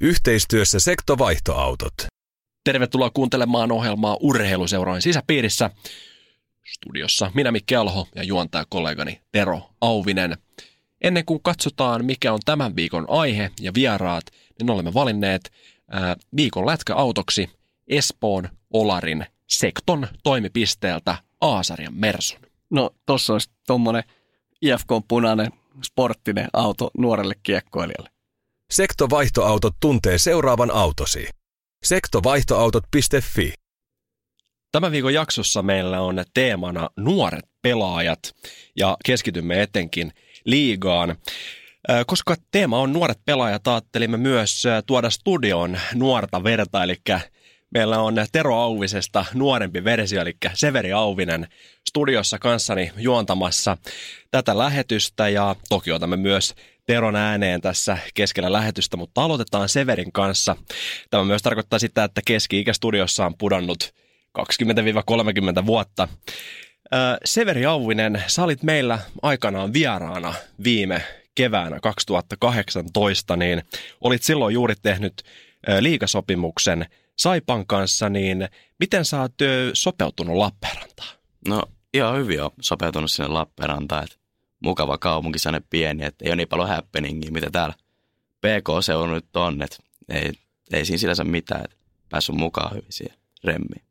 Yhteistyössä sektovaihtoautot. Tervetuloa kuuntelemaan ohjelmaa Urheiluseurojen sisäpiirissä. Studiossa minä Mikki Alho ja juontaa kollegani Tero Auvinen. Ennen kuin katsotaan, mikä on tämän viikon aihe ja vieraat, niin olemme valinneet ää, viikon lätkäautoksi Espoon Olarin Sekton toimipisteeltä Aasarjan Mersun. No tossa olisi tuommoinen IFK-punainen sporttinen auto nuorelle kiekkoilijalle. Sektovaihtoautot tuntee seuraavan autosi. Sektovaihtoautot.fi Tämän viikon jaksossa meillä on teemana nuoret pelaajat ja keskitymme etenkin liigaan. Koska teema on nuoret pelaajat, ajattelimme myös tuoda studioon nuorta verta, eli meillä on Tero Auvisesta nuorempi versio, eli Severi Auvinen studiossa kanssani juontamassa tätä lähetystä ja toki otamme myös Teron ääneen tässä keskellä lähetystä, mutta aloitetaan Severin kanssa. Tämä myös tarkoittaa sitä, että keski-ikä studiossa on pudonnut 20-30 vuotta. Severi Auvinen, sä olit meillä aikanaan vieraana viime keväänä 2018, niin olit silloin juuri tehnyt liikasopimuksen Saipan kanssa, niin miten sä oot sopeutunut Lappeenrantaan? No ihan hyvin on sopeutunut sinne Lappeenrantaan, mukava kaupunki, sellainen pieni, että ei ole niin paljon happeningia, mitä täällä PK-seudulla nyt on, että ei, ei siinä sinänsä mitään, että päässyt mukaan hyvin siihen remmiin.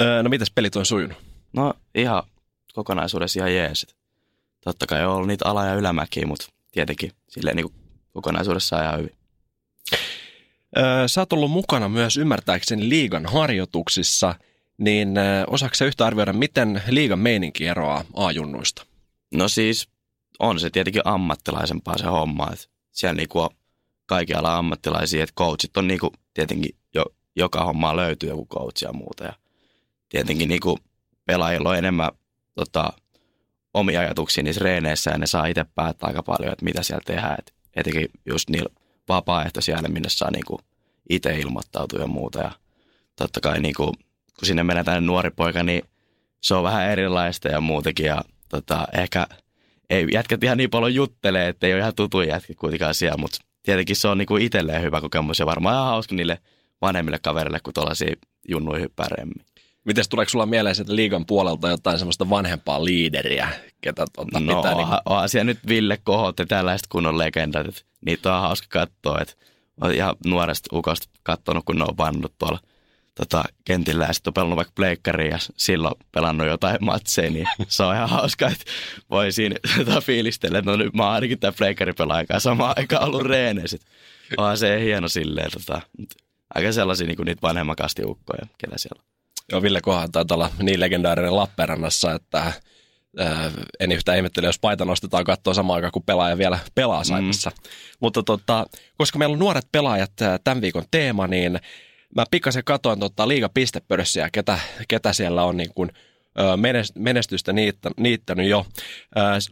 Öö, no mitäs pelit on sujunut? No ihan kokonaisuudessa ihan jees. Totta kai on ollut niitä ala- ja ylämäkiä, mutta tietenkin silleen niin kokonaisuudessa ihan hyvin. Öö, sä oot ollut mukana myös ymmärtääkseni liigan harjoituksissa, niin osaako yhtä arvioida, miten liigan meininki eroaa A-junnuista? No siis on se tietenkin ammattilaisempaa se homma, että siellä niinku on kaikkialla ammattilaisia, että coachit on niinku tietenkin jo, joka hommaa löytyy joku coach ja muuta. Ja tietenkin niinku pelaajilla on enemmän tota, omia ajatuksia niissä reeneissä ja ne saa itse päättää aika paljon, että mitä siellä tehdään. Et etenkin just niillä vapaaehtoisilla, minne saa niinku itse ilmoittautua ja muuta. Ja totta kai niinku, kun sinne menee tänne nuori poika, niin se on vähän erilaista ja muutenkin. Ja tota, ehkä ei jätkät ihan niin paljon juttelee, että ei ole ihan tutu jätkä kuitenkaan siellä, mutta tietenkin se on niinku itselleen hyvä kokemus ja varmaan ihan hauska niille vanhemmille kavereille, kun tuollaisia junnuja hyppää remmi. Mites tuleeko sulla mieleen että liigan puolelta jotain semmoista vanhempaa liideriä, ketä tuota, no, pitää? Niin... onhan siellä nyt Ville Kohot ja tällaiset kunnon legendat, että niitä on hauska katsoa, että olen ihan nuoresta ukosta katsonut, kun ne on vannut tuolla tota, kentillä ja sitten on pelannut vaikka pleikkaria ja silloin pelannut jotain matseja, niin se on ihan hauska, että voi siinä tota, fiilistellä, että no nyt mä oon ainakin tämä pleikkari pelaajan samaan aikaan ollut reeneissä. Onhan se hieno silleen, tota, aika sellaisia niin kuin niitä vanhemman kastiukkoja, ketä siellä on. Joo, Ville Kohan taitaa olla niin legendaarinen Lappeenrannassa, että äh, en yhtään ihmettele, jos paita nostetaan katsoa samaan aikaan, kun pelaaja vielä pelaa. Mm. Mutta tota, koska meillä on nuoret pelaajat tämän viikon teema, niin mä pikkasen katoin tota liigapistepörssiä, ketä, ketä siellä on niin kuin, menestystä niittänyt jo.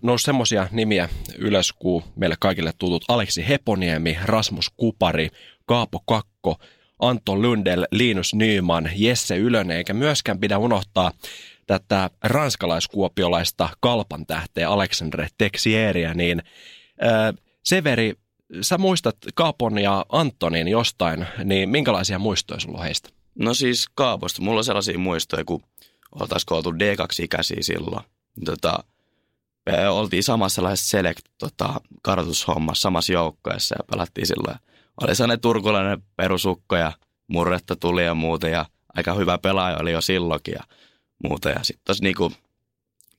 Nousi semmoisia nimiä ylös kuin meille kaikille tutut Aleksi Heponiemi, Rasmus Kupari, Kaapo Kakko, Anton Lundell, Linus Nyman, Jesse Ylönen, eikä myöskään pidä unohtaa tätä ranskalaiskuopiolaista kalpan tähteä Alexandre Texieriä, niin Severi, sä muistat Kaapon ja Antonin jostain, niin minkälaisia muistoja sulla on heistä? No siis Kaaposta, mulla on sellaisia muistoja, kun oltaisiko oltu D2-ikäisiä silloin. Tota, me oltiin samassa sellaisessa select tota, kartoitushommassa, samassa joukkoessa ja pelattiin silloin. Oli sellainen turkulainen perusukko ja murretta tuli ja muuta ja aika hyvä pelaaja oli jo silloinkin ja muuta. Ja sitten tossa niinku,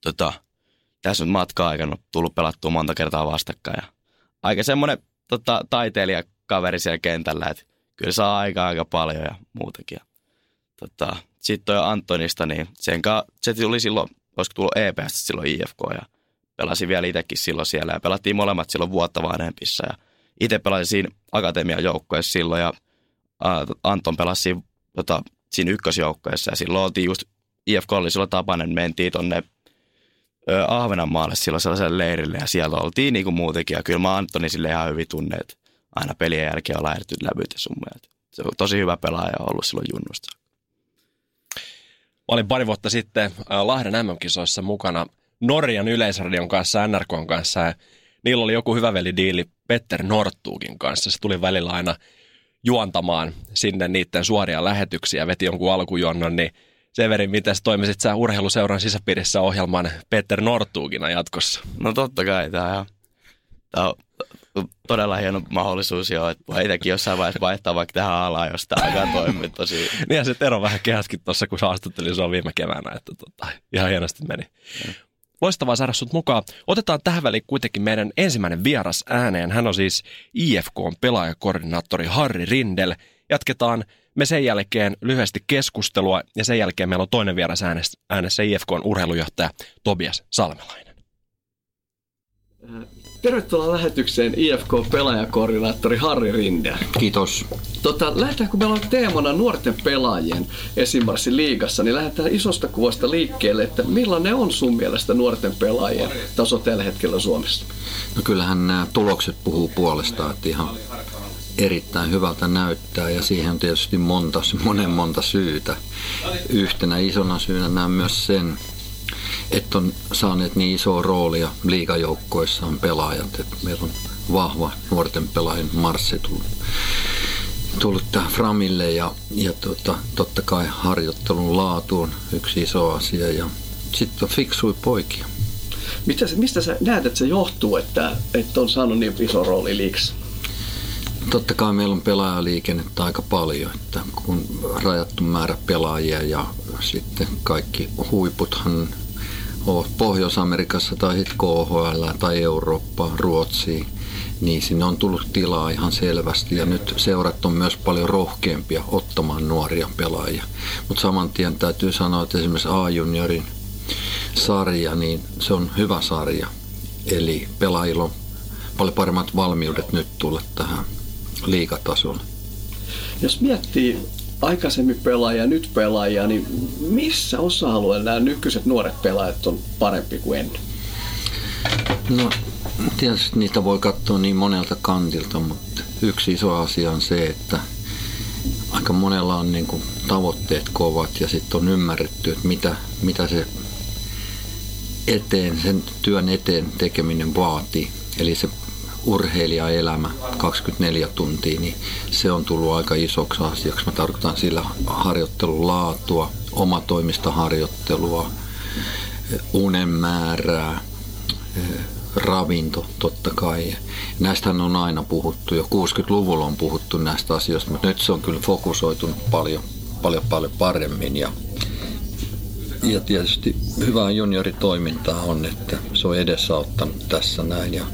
tota, tässä nyt matka-aikana tullut pelattua monta kertaa vastakkain ja aika semmoinen tota, taiteilijakaveri siellä kentällä, että kyllä saa aika aika paljon ja muutenkin. Tota, sitten toi Antonista, niin sen ka, se tuli silloin, olisiko tullut EPS silloin IFK ja pelasin vielä itsekin silloin siellä ja pelattiin molemmat silloin vuotta vanhempissa ja itse pelasin siinä akatemian joukkueessa silloin ja Anton pelasi siinä, tota, siinä ykkösjoukkoessa ja silloin oltiin just IFK oli silloin tapainen, mentiin tonne Ahvenanmaalle silloin sellaiselle leirille ja siellä oltiin niin kuin muutenkin. Ja kyllä mä Antoni sille ihan hyvin tunneet. Aina pelien jälkeen on lähdetty lävyt ja sun mieltä. Se on tosi hyvä pelaaja ollut silloin junnusta. Mä olin pari vuotta sitten Lahden MM-kisoissa mukana Norjan yleisradion kanssa, NRKn kanssa. Ja niillä oli joku hyvä diili Petter Norttuukin kanssa. Se tuli välillä aina juontamaan sinne niiden suoria lähetyksiä, veti jonkun alkujuonnon, niin Severi, miten toimisit sä urheiluseuran sisäpiirissä ohjelman Peter Nortuukina jatkossa? No totta kai, tämä on, tämä on todella hieno mahdollisuus jo, että voi itsekin jossain vaiheessa vaihtaa vaikka tähän alaan, jos tämä alkaa toimia tosi. niin ja se Tero vähän kehäskin tuossa, kun haastattelin sua viime keväänä, että tota, ihan hienosti meni. Mm. Loistavaa saada sut mukaan. Otetaan tähän väliin kuitenkin meidän ensimmäinen vieras ääneen. Hän on siis IFKn pelaajakoordinaattori Harri Rindel. Jatketaan me sen jälkeen lyhyesti keskustelua ja sen jälkeen meillä on toinen vieras äänessä IFKn urheilujohtaja Tobias Salmelainen. Tervetuloa lähetykseen IFK-pelaajakoordinaattori Harri Rinde. Kiitos. Tota, lähdetään, kun meillä on teemana nuorten pelaajien esimarssi liigassa, niin lähdetään isosta kuvasta liikkeelle, että millainen on sun mielestä nuorten pelaajien taso tällä hetkellä Suomessa? No kyllähän nämä tulokset puhuu puolestaan, että ihan erittäin hyvältä näyttää ja siihen on tietysti monta, monen monta syytä. Yhtenä isona syynä näen myös sen, että on saaneet niin isoa roolia liigajoukkoissaan pelaajat, että meillä on vahva nuorten pelaajien marssi tullut, tullut tähän Framille ja, ja tota, totta kai harjoittelun laatu on yksi iso asia ja sitten on fiksui poikia. Mistä, mistä sä näet, että se johtuu, että, että on saanut niin iso rooli liikassa? Totta kai meillä on pelaajaliikennettä aika paljon, että kun rajattu määrä pelaajia ja sitten kaikki huiputhan ovat Pohjois-Amerikassa tai sitten KHL tai Eurooppaa, Ruotsiin, niin sinne on tullut tilaa ihan selvästi ja nyt seurat on myös paljon rohkeampia ottamaan nuoria pelaajia. Mutta saman tien täytyy sanoa, että esimerkiksi A-juniorin sarja, niin se on hyvä sarja. Eli pelaajilla on paljon paremmat valmiudet nyt tulla tähän liikatasolla. Jos miettii aikaisemmin pelaajia ja nyt pelaajia, niin missä osa-alueella nämä nykyiset nuoret pelaajat on parempi kuin ennen? No tietysti niitä voi katsoa niin monelta kantilta, mutta yksi iso asia on se, että aika monella on niin kuin tavoitteet kovat ja sitten on ymmärretty, että mitä, mitä se eteen, sen työn eteen tekeminen vaatii. Eli se urheilijaelämä 24 tuntia, niin se on tullut aika isoksi asiaksi. Mä tarkoitan sillä harjoittelun laatua, omatoimista harjoittelua, unen määrää, ravinto totta kai. Näistähän on aina puhuttu, jo 60-luvulla on puhuttu näistä asioista, mutta nyt se on kyllä fokusoitunut paljon, paljon, paljon paremmin ja ja tietysti hyvää junioritoimintaa on, että se on edesauttanut tässä näin. Ja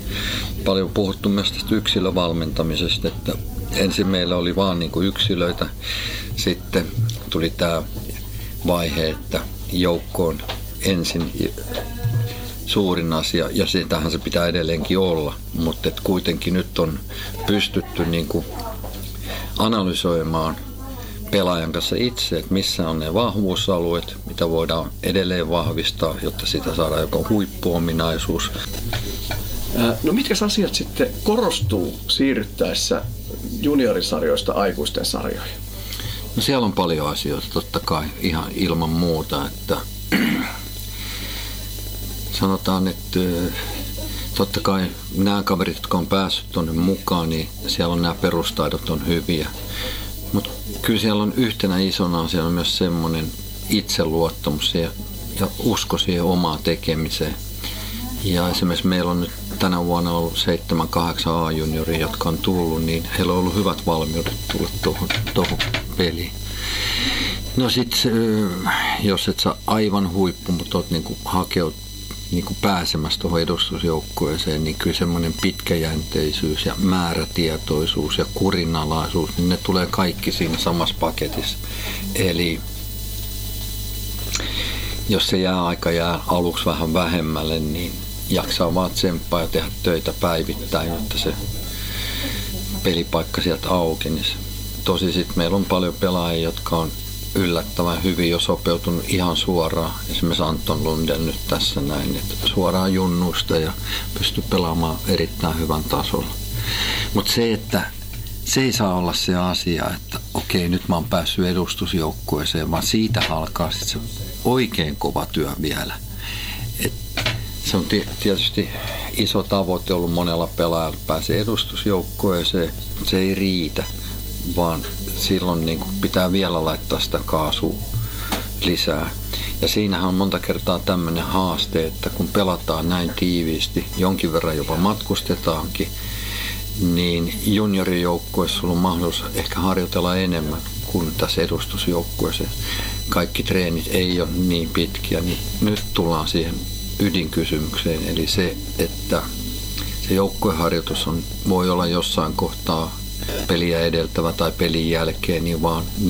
paljon puhuttu myös tästä yksilövalmentamisesta, että ensin meillä oli vaan niin kuin yksilöitä, sitten tuli tämä vaihe, että joukkoon ensin suurin asia, ja sitähän se pitää edelleenkin olla, mutta kuitenkin nyt on pystytty niin kuin analysoimaan pelaajan kanssa itse, että missä on ne vahvuusalueet, mitä voidaan edelleen vahvistaa, jotta sitä saadaan joko huippuominaisuus. No mitkä asiat sitten korostuu siirryttäessä juniorisarjoista aikuisten sarjoihin? No siellä on paljon asioita totta kai ihan ilman muuta, että sanotaan, että totta kai nämä kaverit, jotka on päässyt tuonne mukaan, niin siellä on nämä perustaidot on hyviä. Mutta kyllä siellä on yhtenä isona asiana myös semmoinen itseluottamus ja, ja usko siihen omaan tekemiseen. Ja esimerkiksi meillä on nyt tänä vuonna ollut 7-8 A-junioria, jotka on tullut, niin heillä on ollut hyvät valmiudet tulla tuohon, tuohon peliin. No sit jos et saa aivan huippu, mutta oot niinku hakeut, niin kuin pääsemässä tuohon edustusjoukkueeseen, niin kyllä semmoinen pitkäjänteisyys ja määrätietoisuus ja kurinalaisuus, niin ne tulee kaikki siinä samassa paketissa. Eli jos se jää aika jää aluksi vähän vähemmälle, niin jaksaa vaan tsemppaa ja tehdä töitä päivittäin, jotta se pelipaikka sieltä auki, niin Tosi sitten meillä on paljon pelaajia, jotka on yllättävän hyvin jo sopeutunut ihan suoraan. Esimerkiksi Anton Lunden nyt tässä näin, että suoraan junnusta ja pystyy pelaamaan erittäin hyvän tasolla. Mutta se, että se ei saa olla se asia, että okei, nyt mä oon päässyt edustusjoukkueeseen, vaan siitä alkaa sitten se oikein kova työ vielä. Et se on tietysti iso tavoite ollut monella pelaajalla pääsee edustusjoukkueeseen. Se ei riitä, vaan silloin niin kuin pitää vielä laittaa sitä kaasua lisää. Ja siinähän on monta kertaa tämmöinen haaste, että kun pelataan näin tiiviisti, jonkin verran jopa matkustetaankin, niin juniorijoukkueessa sulla on mahdollisuus ehkä harjoitella enemmän kuin tässä edustusjoukkueessa. Kaikki treenit ei ole niin pitkiä, niin nyt tullaan siihen ydinkysymykseen, eli se, että se joukkueharjoitus on, voi olla jossain kohtaa peliä edeltävä tai pelin jälkeen niin vaan 40-50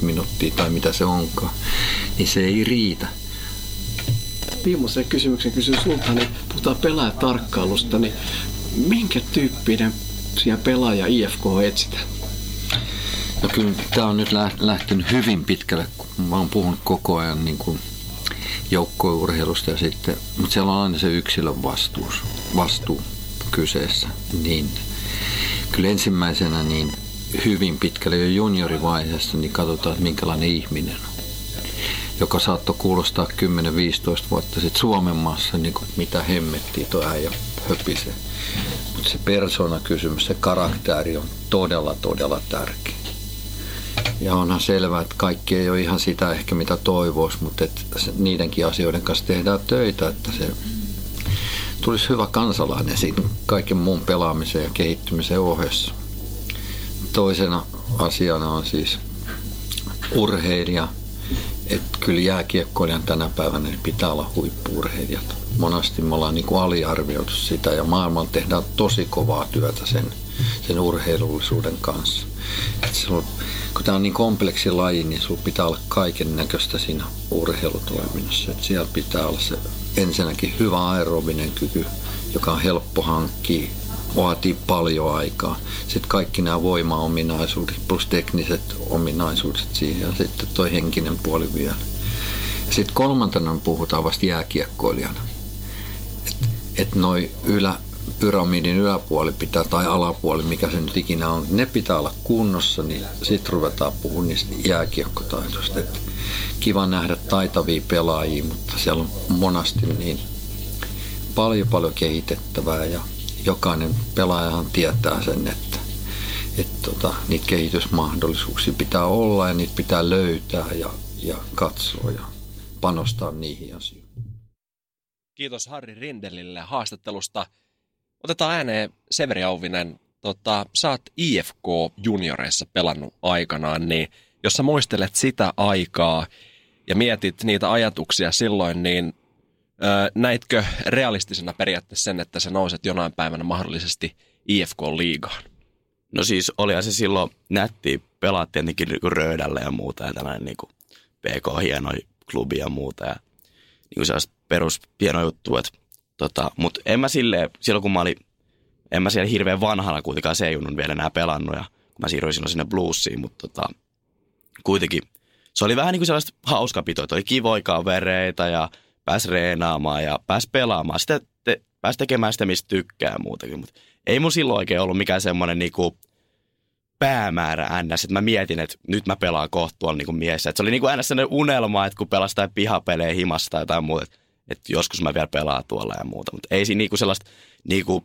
minuuttia tai mitä se onkaan, niin se ei riitä. Viimeisen kysymyksen kysyn sulta, niin puhutaan pelaajatarkkailusta, niin minkä tyyppinen siellä pelaaja IFK etsitään? No kyllä tämä on nyt lähtenyt hyvin pitkälle, kun mä oon puhunut koko ajan niin kuin joukkourheilusta ja sitten, mutta siellä on aina se yksilön vastuus, vastuu kyseessä. Niin kyllä ensimmäisenä niin hyvin pitkälle jo juniorivaiheessa niin katsotaan, että minkälainen ihminen on. Joka saattoi kuulostaa 10-15 vuotta sitten Suomen maassa, niin kuin, mitä hemmettiin tuo äijä höpisee. Mutta se persona-kysymys, se karakteri on todella, todella tärkeä. Ja onhan selvää, että kaikki ei ole ihan sitä ehkä mitä toivoisi, mutta että niidenkin asioiden kanssa tehdään töitä, että se tulisi hyvä kansalainen siinä kaiken muun pelaamisen ja kehittymisen ohessa. Toisena asiana on siis urheilija. Että kyllä jääkiekkoilijan tänä päivänä niin pitää olla huippuurheilijat. Monasti me ollaan niin kuin aliarvioitu sitä ja maailmalla tehdään tosi kovaa työtä sen, sen urheilullisuuden kanssa. Et silloin, kun tämä on niin kompleksi laji, niin sinulla pitää olla kaiken näköistä siinä urheilutoiminnassa. Et siellä pitää olla se ensinnäkin hyvä aerobinen kyky, joka on helppo hankkia, vaatii paljon aikaa. Sitten kaikki nämä voimaominaisuudet plus tekniset ominaisuudet siihen ja sitten tuo henkinen puoli vielä. Sitten kolmantena puhutaan vasta jääkiekkoilijana. Että et noi ylä, pyramidin yläpuoli pitää, tai alapuoli, mikä se nyt ikinä on, ne pitää olla kunnossa, niin sitten ruvetaan puhumaan niistä jääkiekkotaitoista. Et kiva nähdä taitavia pelaajia, mutta siellä on monasti niin paljon paljon kehitettävää ja jokainen pelaajahan tietää sen, että, että tota, niitä kehitysmahdollisuuksia pitää olla ja niitä pitää löytää ja, ja katsoa ja panostaa niihin asioihin. Kiitos Harri Rindelille haastattelusta. Otetaan ääneen Severi Auvinen. Tota, sä oot IFK junioreissa pelannut aikanaan, niin jos sä muistelet sitä aikaa ja mietit niitä ajatuksia silloin, niin ö, näitkö realistisena periaatteessa sen, että sä nouset jonain päivänä mahdollisesti IFK-liigaan? No siis olihan se silloin nätti, pelaat tietenkin niin röydällä ja muuta ja tällainen niin kuin PK hieno klubi ja muuta ja niin kuin perus hieno juttu, että Tota, Mutta en mä silleen, silloin kun mä olin, en mä siellä hirveän vanhana kuitenkaan se junnun vielä enää pelannut ja mä siirroin silloin sinne bluesiin, mutta tota, kuitenkin se oli vähän niin kuin sellaista hauskapitoa, että oli kivoja kavereita ja pääsi reenaamaan ja pääsi pelaamaan. Sitä te, pääsi tekemään sitä, mistä tykkää muutenkin, mutta ei mun silloin oikein ollut mikään semmoinen niin kuin päämäärä ns. Että mä mietin, että nyt mä pelaan kohta niin mies. Että se oli niin kuin ns. sellainen unelma, että kun pelastaa pihapelejä himasta tai jotain muuta, että että joskus mä vielä pelaan tuolla ja muuta. Mutta ei siinä niinku sellaista niinku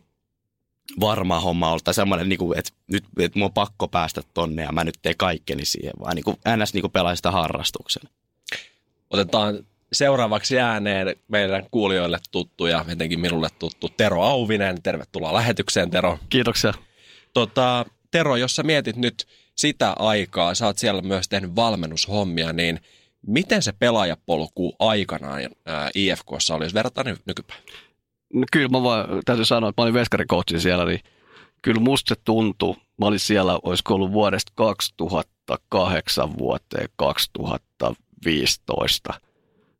varmaa hommaa ollut, tai semmoinen, niinku, että nyt että mun on pakko päästä tonne ja mä nyt teen kaikkeni siihen, vaan niinku, ns. Niinku pelaa sitä harrastuksen. Otetaan seuraavaksi ääneen meidän kuulijoille tuttu ja etenkin minulle tuttu Tero Auvinen. Tervetuloa lähetykseen, Tero. Kiitoksia. Tota, Tero, jos sä mietit nyt sitä aikaa, sä oot siellä myös tehnyt valmennushommia, niin – Miten se pelaajapolku aikanaan ää, IFKssa oli, jos verrataan nykypäivänä? No kyllä mä vaan, täytyy sanoa, että mä olin veskarikoutsi siellä, niin kyllä musta tuntui, mä olin siellä, olisiko ollut vuodesta 2008 vuoteen 2015,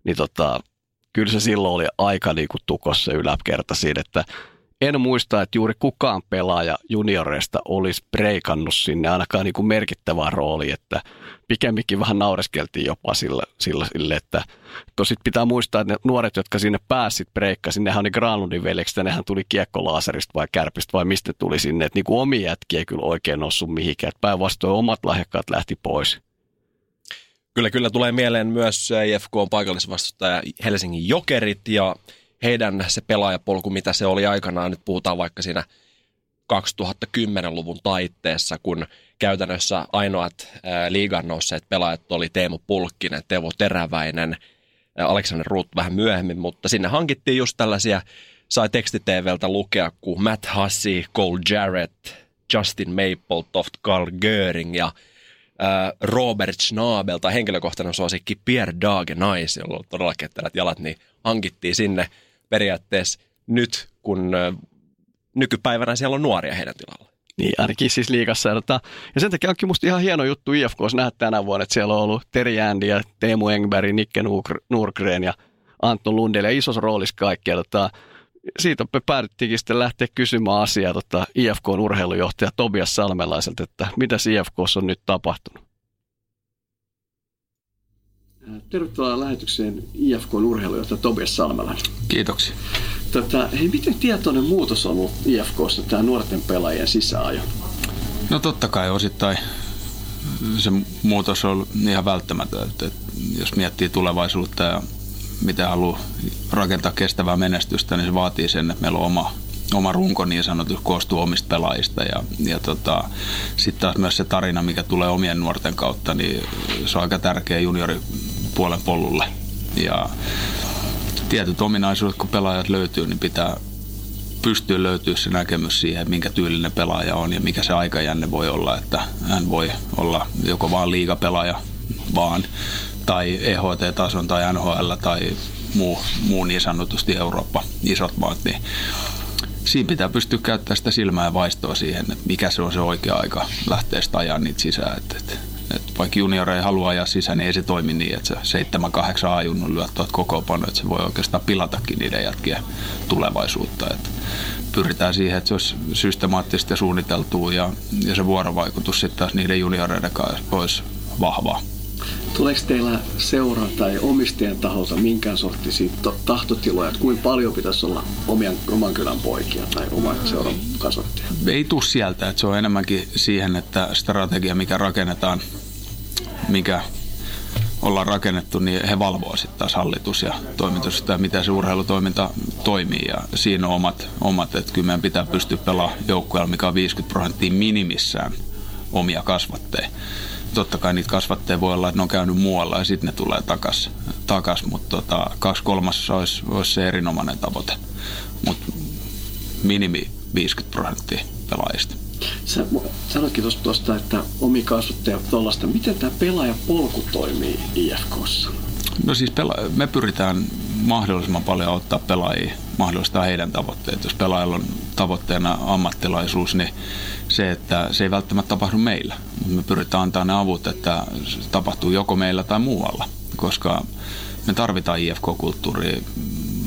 niin tota, kyllä se silloin oli aika niin kuin tukossa yläkerta siinä, että en muista, että juuri kukaan pelaaja junioreista olisi breikannut sinne ainakaan niin kuin merkittävää rooli, että pikemminkin vähän naureskeltiin jopa sillä, sillä, sille, että kun sit pitää muistaa, että ne nuoret, jotka sinne pääsit breikkasi, nehän ne Granlundin veljekset, nehän tuli kiekkolaaserista vai kärpistä vai mistä tuli sinne, että niin kuin omia jätkiä ei kyllä oikein noussut mihinkään, että päinvastoin omat lahjakkaat lähti pois. Kyllä, kyllä tulee mieleen myös IFK on paikallisvastustaja Helsingin Jokerit ja heidän se pelaajapolku, mitä se oli aikanaan, nyt puhutaan vaikka siinä 2010-luvun taitteessa, kun käytännössä ainoat liigan nousseet pelaajat oli Teemu Pulkkinen, Teuvo Teräväinen, Alexander Ruut vähän myöhemmin, mutta sinne hankittiin just tällaisia, sai tekstiteveltä lukea kuin Matt Hussey, Cole Jarrett, Justin Mappletoft, Carl Göring ja Robert Schnabel tai henkilökohtainen suosikki Pierre Dagenais, jolla on todella ketterät jalat, niin hankittiin sinne periaatteessa nyt, kun nykypäivänä siellä on nuoria heidän tilalla. Niin, ainakin siis liikassa. Ja, tota, ja sen takia onkin musta ihan hieno juttu IFKs nähdä tänä vuonna, että siellä on ollut Teri Andy ja Teemu Engberg, Nikke Nurgren ja Anton Lundell ja isossa roolissa kaikki. Ja tota, siitä me päädyttiinkin sitten lähteä kysymään asiaa tota IFKn urheilujohtaja Tobias Salmelaiselta, että mitä IFKs on nyt tapahtunut. Tervetuloa lähetykseen IFKn urheilujohtaja Tobias Salmelainen. Kiitoksia. Tota, hei, miten tietoinen muutos on ollut IFKssa tämä nuorten pelaajien sisäänajo? No totta kai osittain se muutos on ihan välttämätön. Että jos miettii tulevaisuutta ja mitä haluaa rakentaa kestävää menestystä, niin se vaatii sen, että meillä on oma, oma runko niin sanotusti koostuu omista pelaajista. Ja, ja tota, sitten taas myös se tarina, mikä tulee omien nuorten kautta, niin se on aika tärkeä junioripuolen polulle. Ja tietyt ominaisuudet, kun pelaajat löytyy, niin pitää pystyä löytyä se näkemys siihen, minkä tyylinen pelaaja on ja mikä se aikajänne voi olla, että hän voi olla joko vaan liigapelaaja vaan tai EHT-tason tai NHL tai muu, muu niin sanotusti Eurooppa, isot maat, niin siinä pitää pystyä käyttämään sitä silmää ja vaistoa siihen, että mikä se on se oikea aika lähteä sitä ajaa niitä sisään. Että, että, että vaikka juniori ei halua ajaa sisään, niin ei se toimi niin, että se 7-8 ajunnut lyöt tuot koko pano, että se voi oikeastaan pilatakin niiden jätkien tulevaisuutta. Että pyritään siihen, että se olisi systemaattisesti ja ja, ja se vuorovaikutus sitten taas niiden junioreiden kanssa olisi vahvaa. Tuleeko teillä seuraa tai omistajien taholta minkään sorttisia tahtotiloja, että kuinka paljon pitäisi olla omien, oman kylän poikia tai oman seuran kasvattia? Ei tule sieltä, että se on enemmänkin siihen, että strategia, mikä rakennetaan, mikä ollaan rakennettu, niin he valvoo sitten taas hallitus ja toimitus, että miten se urheilutoiminta toimii. Ja siinä on omat, omat että kyllä meidän pitää pystyä pelaamaan joukkueella, mikä on 50 prosenttia minimissään omia kasvatteja totta kai niitä kasvatteja voi olla, että ne on käynyt muualla ja sitten ne tulee takas, takas mutta tota, kaksi kolmasosa olisi, olisi se erinomainen tavoite. Mutta minimi 50 prosenttia pelaajista. Sä sanoitkin tuosta, että omi kasvatteja tuollaista. Miten tämä pelaajapolku toimii IFKssa? No siis pela- me pyritään mahdollisimman paljon auttaa pelaajia, mahdollistaa heidän tavoitteet. Jos pelaajalla on tavoitteena ammattilaisuus, niin se, että se ei välttämättä tapahdu meillä. Me pyritään antaa ne avut, että se tapahtuu joko meillä tai muualla, koska me tarvitaan IFK-kulttuuria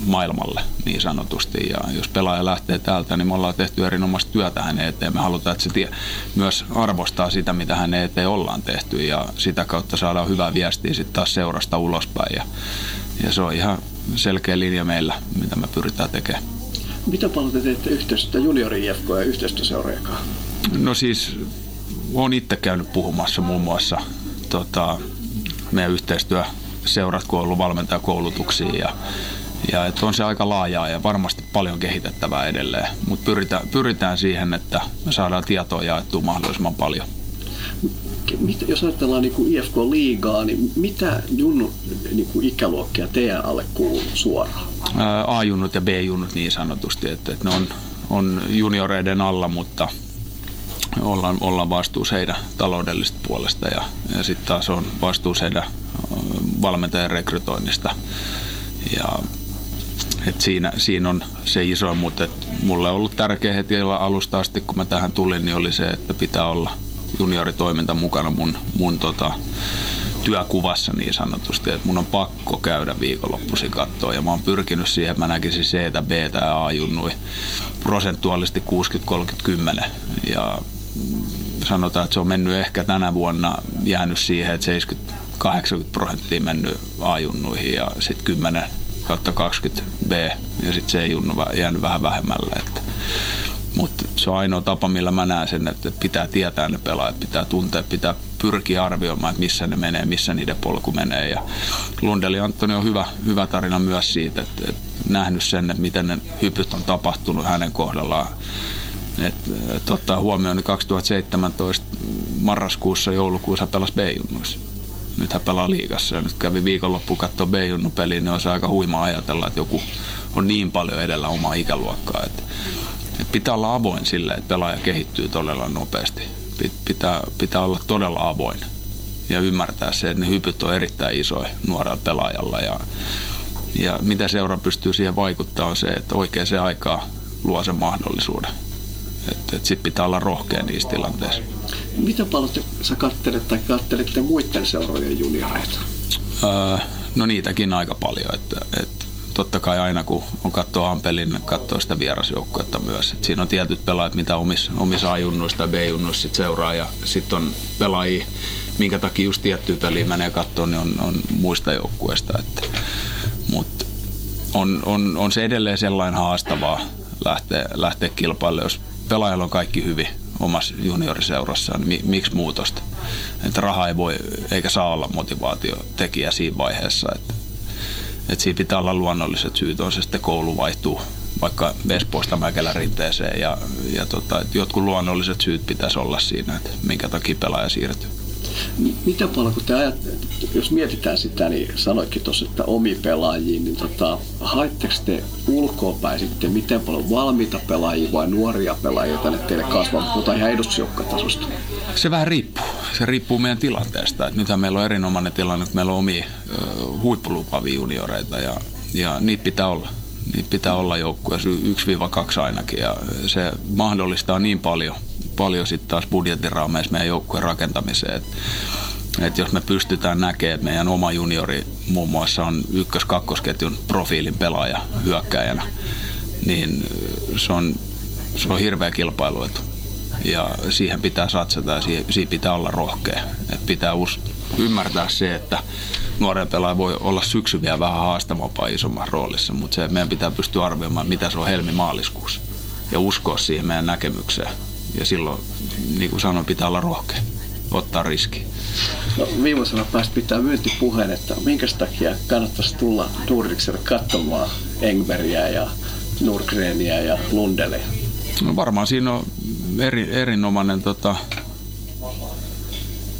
maailmalle niin sanotusti. Ja jos pelaaja lähtee täältä, niin me ollaan tehty erinomaista työtä hänen eteen. Me halutaan, että se tie, myös arvostaa sitä, mitä hänen eteen ollaan tehty ja sitä kautta saadaan hyvää viestiä sitten taas seurasta ulospäin. Ja, ja se on ihan selkeä linja meillä, mitä me pyritään tekemään. Mitä paljon te teette yhteistyötä juniori IFK ja yhteistyöseurojen No siis olen itse käynyt puhumassa muun muassa tota, meidän yhteistyöseurat, kun on ollut valmentajakoulutuksia ja ja että on se aika laajaa ja varmasti paljon kehitettävää edelleen, mutta pyritään, pyritään siihen, että me saadaan tietoa jaettua mahdollisimman paljon. Jos ajatellaan niin IFK-liigaa, niin mitä junnu niin kuin ikäluokkia teidän alle kuuluu suoraan? A-junnut ja B-junnut niin sanotusti, että, että ne on, on junioreiden alla, mutta ollaan, ollaan vastuus heidän taloudellisesta puolesta ja, ja sitten taas on vastuus heidän valmentajan rekrytoinnista. Ja et siinä, siinä on se iso, mutta et mulle on ollut tärkeä heti alusta asti, kun mä tähän tulin, niin oli se, että pitää olla junioritoiminta mukana mun, mun tota, työkuvassa niin sanotusti, että mun on pakko käydä viikonloppuisin kattoon. Ja mä oon pyrkinyt siihen, että mä näkisin C, B ja A-junnui prosentuaalisesti 60-30-10 ja sanotaan, että se on mennyt ehkä tänä vuonna jäänyt siihen, että 70-80 prosenttia mennyt A-junnuihin ja sitten 10 kautta 20 B ja sitten se junnu jäänyt vähän vähemmälle. Että mutta se on ainoa tapa, millä mä näen sen, että pitää tietää ne pelaajat, pitää tuntea, pitää pyrkiä arvioimaan, että missä ne menee, missä niiden polku menee. Ja Lundeli Antoni on hyvä, hyvä tarina myös siitä, että, että nähnyt sen, että miten ne hypyt on tapahtunut hänen kohdallaan. Et, et ottaa huomioon, niin 2017 marraskuussa, joulukuussa pelasi B-junnuissa. Nyt hän pelaa liigassa ja nyt kävi viikonloppuun katsoa B-junnu peliin, niin on aika huima ajatella, että joku on niin paljon edellä omaa ikäluokkaa. Että et pitää olla avoin sille, että pelaaja kehittyy todella nopeasti. Pitää, pitää olla todella avoin ja ymmärtää se, että ne hypyt on erittäin isoja nuorella pelaajalla. Ja, ja mitä seura pystyy siihen vaikuttaa on se, että oikeaan se aikaa luo sen mahdollisuuden. Että et sitten pitää olla rohkea niissä tilanteissa. Mitä paljon te, sä kattelet tai kattelette muiden seurojen junioreita? Öö, no niitäkin aika paljon. Että, että totta kai aina kun on katsoa Ampelin, katsoo sitä vierasjoukkuetta myös. Et siinä on tietyt pelaajat, mitä omissa, omissa A-junnuissa tai B-junnuissa sit seuraa ja sitten on pelaajia, minkä takia just tiettyä peliä menee katsoa, niin on, on muista joukkueista. Mutta on, on, on, se edelleen sellainen haastavaa lähteä, lähteä kilpailemaan, jos pelaajalla on kaikki hyvin omassa junioriseurassaan, niin miksi muutosta? Että raha ei voi eikä saa olla motivaatiotekijä siinä vaiheessa. Että että siinä pitää olla luonnolliset syyt, on se sitten koulu vaihtuu vaikka Espoosta Mäkelärinteeseen ja, ja tota, jotkut luonnolliset syyt pitäisi olla siinä, että minkä takia pelaaja siirtyy. Mitä paljon, kun te ajat, jos mietitään sitä, niin sanoitkin tuossa, että omi pelaajiin, niin tota, haetteko te ulkoapäin sitten miten paljon valmiita pelaajia vai nuoria pelaajia tänne teille kasvamaan, puhutaan ihan edustusjoukkatasosta? Se vähän riippuu. Se riippuu meidän tilanteesta. Et nythän meillä on erinomainen tilanne, että meillä on omia huippulupavia junioreita ja, ja niitä pitää olla. Niitä pitää olla joukkueessa 1-2 ainakin ja se mahdollistaa niin paljon paljon sitten taas budjetin raameissa meidän joukkueen rakentamiseen. Et, et jos me pystytään näkemään, että meidän oma juniori muun muassa on ykkös-kakkosketjun profiilin pelaaja hyökkäjänä, niin se on, se on hirveä kilpailuetu. Ja siihen pitää satsata ja siihen, siihen pitää olla rohkea. Et pitää us, ymmärtää se, että nuoren pelaaja voi olla syksy vielä vähän haastavampaa isommassa roolissa, mutta se, meidän pitää pystyä arvioimaan, mitä se on helmi-maaliskuussa ja uskoa siihen meidän näkemykseen ja silloin, niin kuin sanoin, pitää olla rohkea, ottaa riski. No, viimeisellä päästä pitää myyntipuheen, että minkä takia kannattaisi tulla Nordicselle katsomaan Engbergia ja Nurgrenia ja Lundelia? No varmaan siinä on eri, erinomainen tota,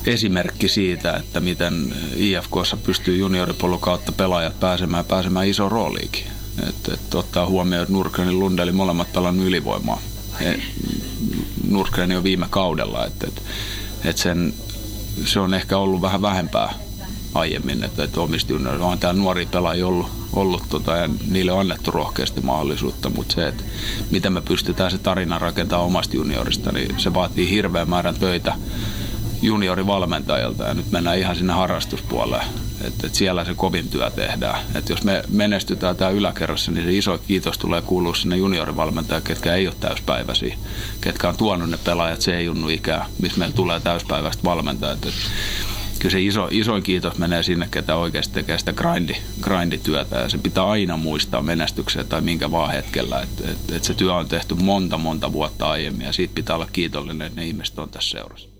esimerkki siitä, että miten IFKssa pystyy junioripolun kautta pelaajat pääsemään pääsemään iso rooliikin. Että et ottaa huomioon, että Nurgren ja Lundeli molemmat pelannut ylivoimaa. He, Nurgren jo viime kaudella, että, että, että sen, se on ehkä ollut vähän vähempää aiemmin, että, että omisti on täällä nuori pelaaja ollut, ollut tota, ja niille on annettu rohkeasti mahdollisuutta, mutta se, että miten me pystytään se tarina rakentamaan omasta juniorista, niin se vaatii hirveän määrän töitä juniorivalmentajalta ja nyt mennään ihan sinne harrastuspuolelle. Että et siellä se kovin työ tehdään. Et jos me menestytään tämä yläkerrassa, niin se iso kiitos tulee kuulua sinne juniorivalmentajille, ketkä ei ole täyspäiväisiä, ketkä on tuonut ne pelaajat C-junnu ikää, missä meillä tulee täyspäiväiset valmentajat. Et kyllä se iso, isoin kiitos menee sinne, ketä oikeasti tekee sitä grindi, grindityötä ja se pitää aina muistaa menestykseen tai minkä vaan hetkellä, että et, et se työ on tehty monta monta vuotta aiemmin ja siitä pitää olla kiitollinen, että ne ihmiset on tässä seurassa.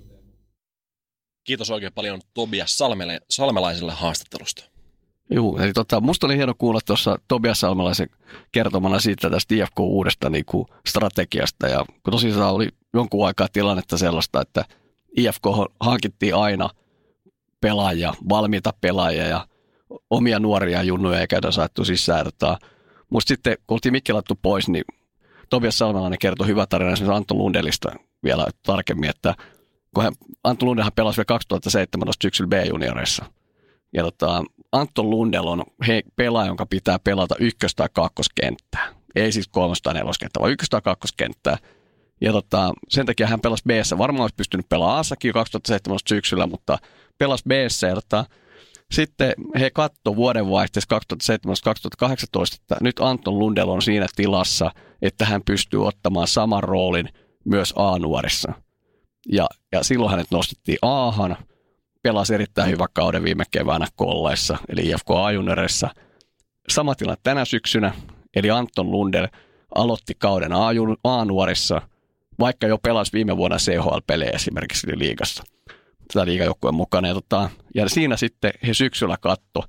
Kiitos oikein paljon Tobias Salmele, Salmelaiselle haastattelusta. Joo, eli tota, musta oli hieno kuulla tuossa Tobias Salmelaisen kertomana siitä tästä IFK uudesta niin kuin strategiasta. Ja kun tosiaan oli jonkun aikaa tilannetta sellaista, että IFK hankittiin aina pelaajia, valmiita pelaajia ja omia nuoria junnuja ei käydä saattu sisään. Tota, musta sitten, kun oltiin Mikki laittu pois, niin Tobias Salmelainen kertoi hyvä tarina esimerkiksi Antto Lundelista vielä tarkemmin, että kun hän, Antto Lundelhan pelasi vielä 2017 syksyllä B-junioreissa. Ja tota, Antto Lundell on he, pelaaja, jonka pitää pelata ykkös- tai kakkoskenttää. Ei siis kolmos- tai neloskenttää, vaan ykkös- tai kakkoskenttää. Ja tota, sen takia hän pelasi b Varmaan olisi pystynyt pelaamaan a 2017 syksyllä, mutta pelas b tota, sitten he katto vuodenvaihteessa 2017-2018, että nyt Anton Lundell on siinä tilassa, että hän pystyy ottamaan saman roolin myös A-nuorissa. Ja, ja silloin hänet nostettiin Aahan, pelasi erittäin hyvä kauden viime keväänä kolleissa, eli IFK A-junioreissa. Sama tilanne tänä syksynä, eli Anton Lundell aloitti kauden A-nuorissa, vaikka jo pelasi viime vuonna CHL-pelejä esimerkiksi liigassa tätä liigajoukkueen mukana. Ja, tota, ja siinä sitten he syksyllä katto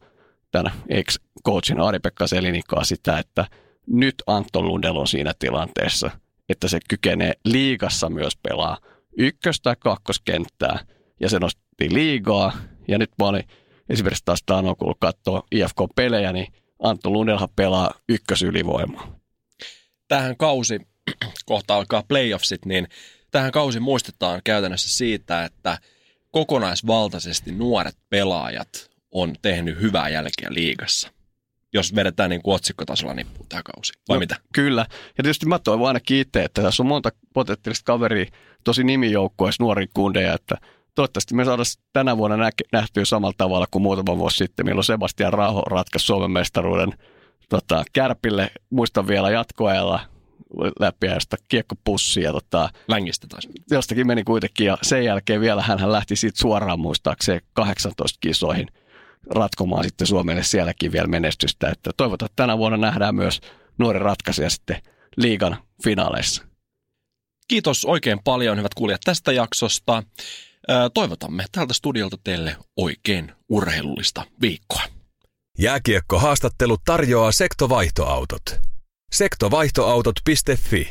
tämän ex-coachin Ari-Pekka Selinikaa sitä, että nyt Anton Lundell on siinä tilanteessa, että se kykenee liigassa myös pelaa ykköstä tai kakkoskenttää, ja se nosti liigaa, ja nyt mä olin esimerkiksi taas Tano, kun katsoo IFK-pelejä, niin Antto Lundellhan pelaa ykkösylivoimaa. Tähän kausi, kohta alkaa playoffsit, niin tähän kausi muistetaan käytännössä siitä, että kokonaisvaltaisesti nuoret pelaajat on tehnyt hyvää jälkeä liigassa jos vedetään niin kuin otsikkotasolla nippuun tämä kausi, vai no, mitä? Kyllä, ja tietysti mä toivon aina kiittää, että tässä on monta potentiaalista kaveria, tosi nimijoukkueessa nuoria kundeja, että toivottavasti me saadaan tänä vuonna nä- nähtyä samalla tavalla kuin muutama vuosi sitten, milloin Sebastian Raho ratkaisi Suomen mestaruuden tota, Kärpille. Muistan vielä jatkoajalla läpiäistä kiekkopussia. Ja tota, Längistä taas. Jostakin meni kuitenkin ja sen jälkeen vielä hän lähti siitä suoraan muistaakseen 18 kisoihin ratkomaan sitten Suomelle sielläkin vielä menestystä. Että toivotaan, että tänä vuonna nähdään myös nuori ratkaisija sitten liigan finaaleissa. Kiitos oikein paljon, hyvät kuulijat, tästä jaksosta. Toivotamme tältä studiolta teille oikein urheilullista viikkoa. Jääkiekko-haastattelu tarjoaa sektovaihtoautot. Sektovaihtoautot.fi